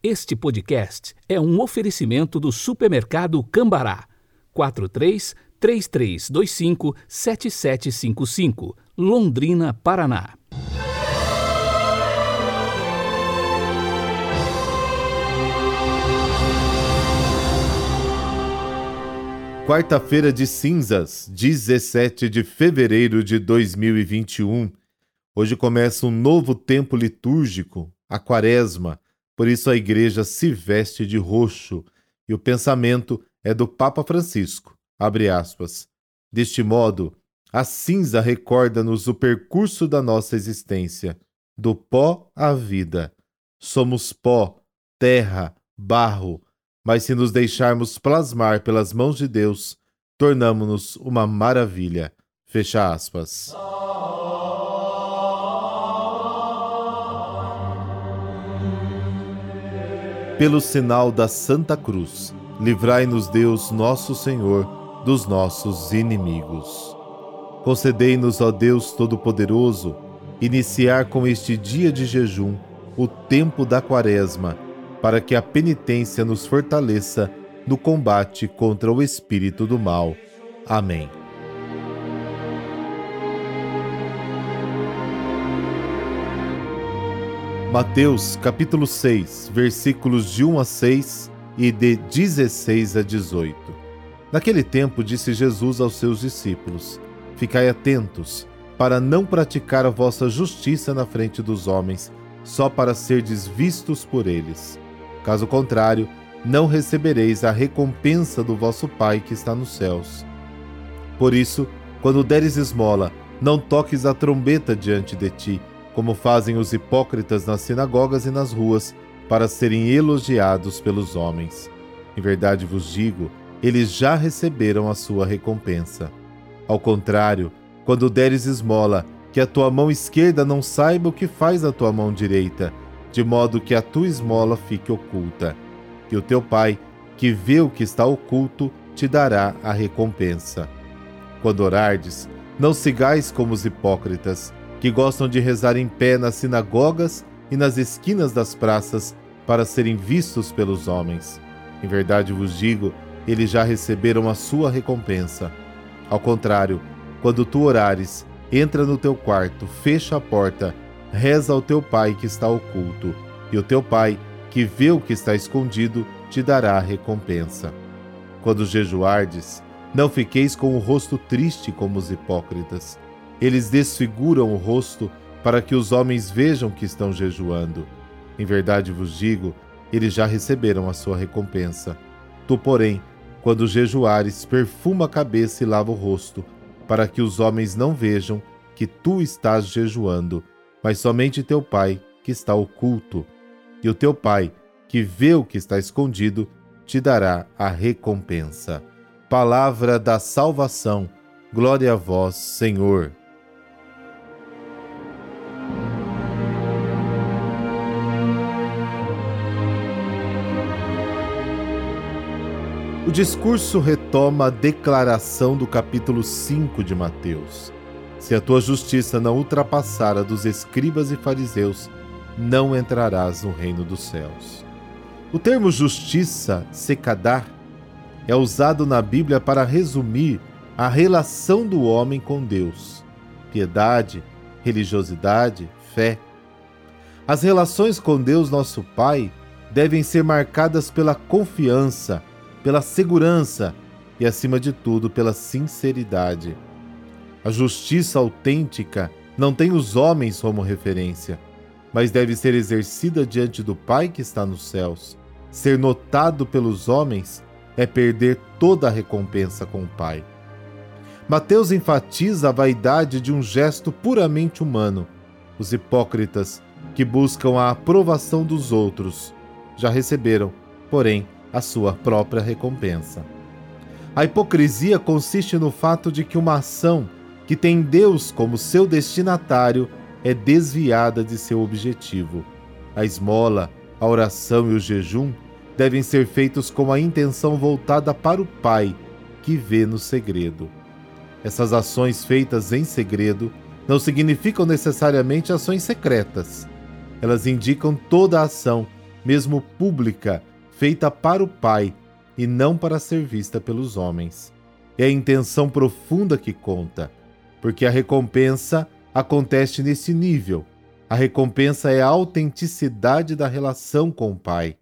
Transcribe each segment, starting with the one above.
Este podcast é um oferecimento do supermercado Cambará. 43 3325 7755, Londrina, Paraná. Quarta-feira de cinzas, 17 de fevereiro de 2021. Hoje começa um novo tempo litúrgico, a Quaresma. Por isso a igreja se veste de roxo e o pensamento é do Papa Francisco. Deste modo, a cinza recorda-nos o percurso da nossa existência, do pó à vida. Somos pó, terra, barro, mas se nos deixarmos plasmar pelas mãos de Deus, tornamo-nos uma maravilha. Fecha aspas. Pelo sinal da Santa Cruz, livrai-nos Deus nosso Senhor dos nossos inimigos. Concedei-nos, ó Deus Todo-Poderoso, iniciar com este dia de jejum o tempo da Quaresma, para que a penitência nos fortaleça no combate contra o espírito do mal. Amém. Mateus capítulo 6, versículos de 1 a 6 e de 16 a 18. Naquele tempo disse Jesus aos seus discípulos: Ficai atentos, para não praticar a vossa justiça na frente dos homens, só para serdes vistos por eles. Caso contrário, não recebereis a recompensa do vosso Pai que está nos céus. Por isso, quando deres esmola, não toques a trombeta diante de ti, como fazem os hipócritas nas sinagogas e nas ruas, para serem elogiados pelos homens. Em verdade vos digo, eles já receberam a sua recompensa. Ao contrário, quando deres esmola, que a tua mão esquerda não saiba o que faz a tua mão direita, de modo que a tua esmola fique oculta. E o teu pai, que vê o que está oculto, te dará a recompensa. Quando orardes, não sigais como os hipócritas, que gostam de rezar em pé nas sinagogas e nas esquinas das praças para serem vistos pelos homens. Em verdade vos digo, eles já receberam a sua recompensa. Ao contrário, quando tu orares, entra no teu quarto, fecha a porta, reza ao teu pai que está oculto, e o teu pai, que vê o que está escondido, te dará a recompensa. Quando jejuardes, não fiqueis com o rosto triste como os hipócritas eles desfiguram o rosto para que os homens vejam que estão jejuando. Em verdade vos digo, eles já receberam a sua recompensa. Tu, porém, quando jejuares, perfuma a cabeça e lava o rosto, para que os homens não vejam que tu estás jejuando, mas somente teu Pai, que está oculto. E o teu Pai, que vê o que está escondido, te dará a recompensa. Palavra da salvação. Glória a vós, Senhor. O discurso retoma a declaração do capítulo 5 de Mateus. Se a tua justiça não ultrapassar a dos escribas e fariseus, não entrarás no reino dos céus. O termo justiça, secadar, é usado na Bíblia para resumir a relação do homem com Deus, piedade, religiosidade, fé. As relações com Deus, nosso Pai, devem ser marcadas pela confiança, pela segurança e, acima de tudo, pela sinceridade. A justiça autêntica não tem os homens como referência, mas deve ser exercida diante do Pai que está nos céus. Ser notado pelos homens é perder toda a recompensa com o Pai. Mateus enfatiza a vaidade de um gesto puramente humano. Os hipócritas, que buscam a aprovação dos outros, já receberam, porém, a sua própria recompensa. A hipocrisia consiste no fato de que uma ação que tem Deus como seu destinatário é desviada de seu objetivo. A esmola, a oração e o jejum devem ser feitos com a intenção voltada para o Pai, que vê no segredo. Essas ações feitas em segredo não significam necessariamente ações secretas. Elas indicam toda a ação mesmo pública, feita para o Pai e não para ser vista pelos homens. É a intenção profunda que conta, porque a recompensa acontece nesse nível. A recompensa é a autenticidade da relação com o Pai.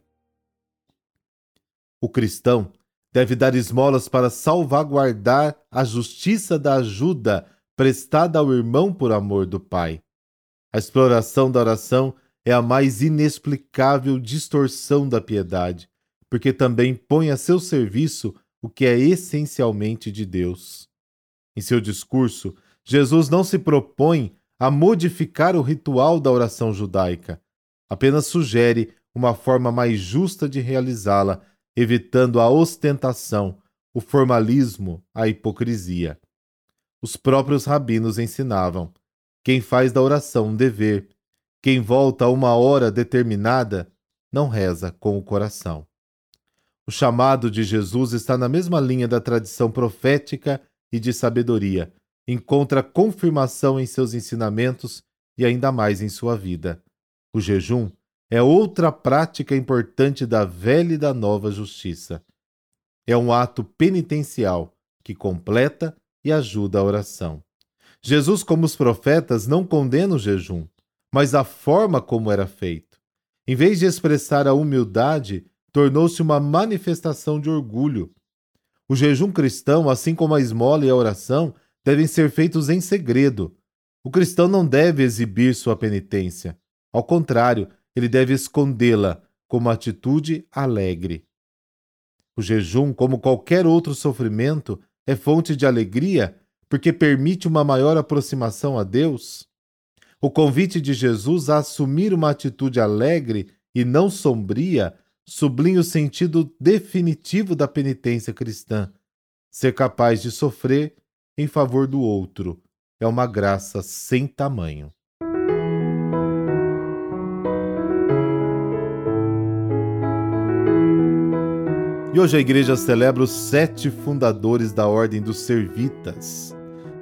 O cristão deve dar esmolas para salvaguardar a justiça da ajuda prestada ao irmão por amor do Pai. A exploração da oração é a mais inexplicável distorção da piedade, porque também põe a seu serviço o que é essencialmente de Deus. Em seu discurso, Jesus não se propõe a modificar o ritual da oração judaica, apenas sugere uma forma mais justa de realizá-la evitando a ostentação, o formalismo, a hipocrisia. Os próprios rabinos ensinavam: quem faz da oração um dever, quem volta a uma hora determinada, não reza com o coração. O chamado de Jesus está na mesma linha da tradição profética e de sabedoria, encontra confirmação em seus ensinamentos e ainda mais em sua vida. O jejum é outra prática importante da velha e da nova justiça. É um ato penitencial que completa e ajuda a oração. Jesus, como os profetas, não condena o jejum, mas a forma como era feito. Em vez de expressar a humildade, tornou-se uma manifestação de orgulho. O jejum cristão, assim como a esmola e a oração, devem ser feitos em segredo. O cristão não deve exibir sua penitência. Ao contrário, ele deve escondê-la como atitude alegre. O jejum, como qualquer outro sofrimento, é fonte de alegria porque permite uma maior aproximação a Deus. O convite de Jesus a assumir uma atitude alegre e não sombria sublinha o sentido definitivo da penitência cristã. Ser capaz de sofrer em favor do outro é uma graça sem tamanho. E hoje a igreja celebra os sete fundadores da Ordem dos Servitas.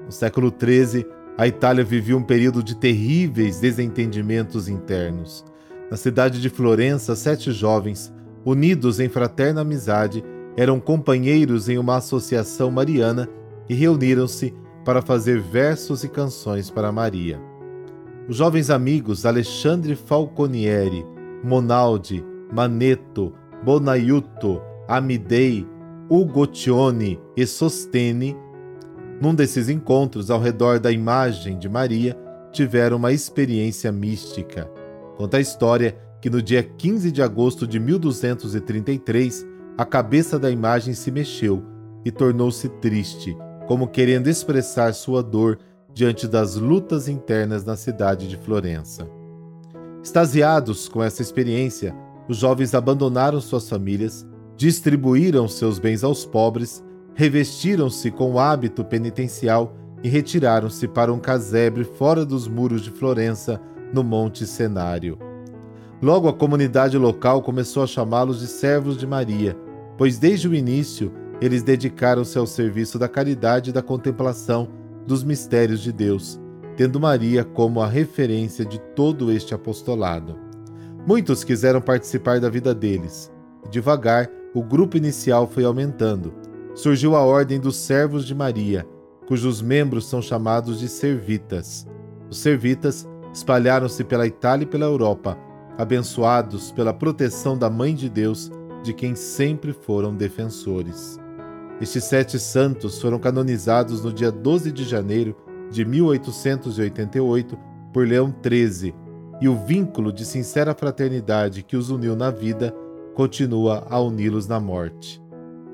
No século XIII, a Itália vivia um período de terríveis desentendimentos internos. Na cidade de Florença, sete jovens, unidos em fraterna amizade, eram companheiros em uma associação mariana e reuniram-se para fazer versos e canções para Maria. Os jovens amigos Alexandre Falconieri, Monaldi, Manetto, Bonaiuto, Amidei, Ugotione e Sostene, num desses encontros ao redor da imagem de Maria, tiveram uma experiência mística. Conta a história que no dia 15 de agosto de 1233, a cabeça da imagem se mexeu e tornou-se triste, como querendo expressar sua dor diante das lutas internas na cidade de Florença. Extasiados com essa experiência, os jovens abandonaram suas famílias distribuíram seus bens aos pobres, revestiram-se com o hábito penitencial e retiraram-se para um casebre fora dos muros de Florença, no Monte Cenário. Logo a comunidade local começou a chamá-los de servos de Maria, pois desde o início eles dedicaram-se ao serviço da caridade e da contemplação dos mistérios de Deus, tendo Maria como a referência de todo este apostolado. Muitos quiseram participar da vida deles. Devagar, o grupo inicial foi aumentando. Surgiu a Ordem dos Servos de Maria, cujos membros são chamados de servitas. Os servitas espalharam-se pela Itália e pela Europa, abençoados pela proteção da Mãe de Deus, de quem sempre foram defensores. Estes sete santos foram canonizados no dia 12 de janeiro de 1888 por Leão XIII, e o vínculo de sincera fraternidade que os uniu na vida continua a uni-los na morte.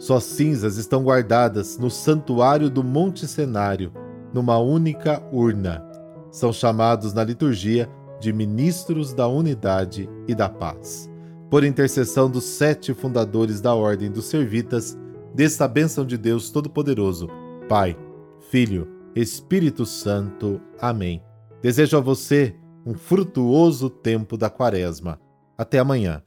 Suas cinzas estão guardadas no santuário do Monte Cenário, numa única urna. São chamados na liturgia de ministros da unidade e da paz. Por intercessão dos sete fundadores da Ordem dos Servitas, desta bênção de Deus Todo-Poderoso, Pai, Filho, Espírito Santo. Amém. Desejo a você um frutuoso tempo da Quaresma. Até amanhã.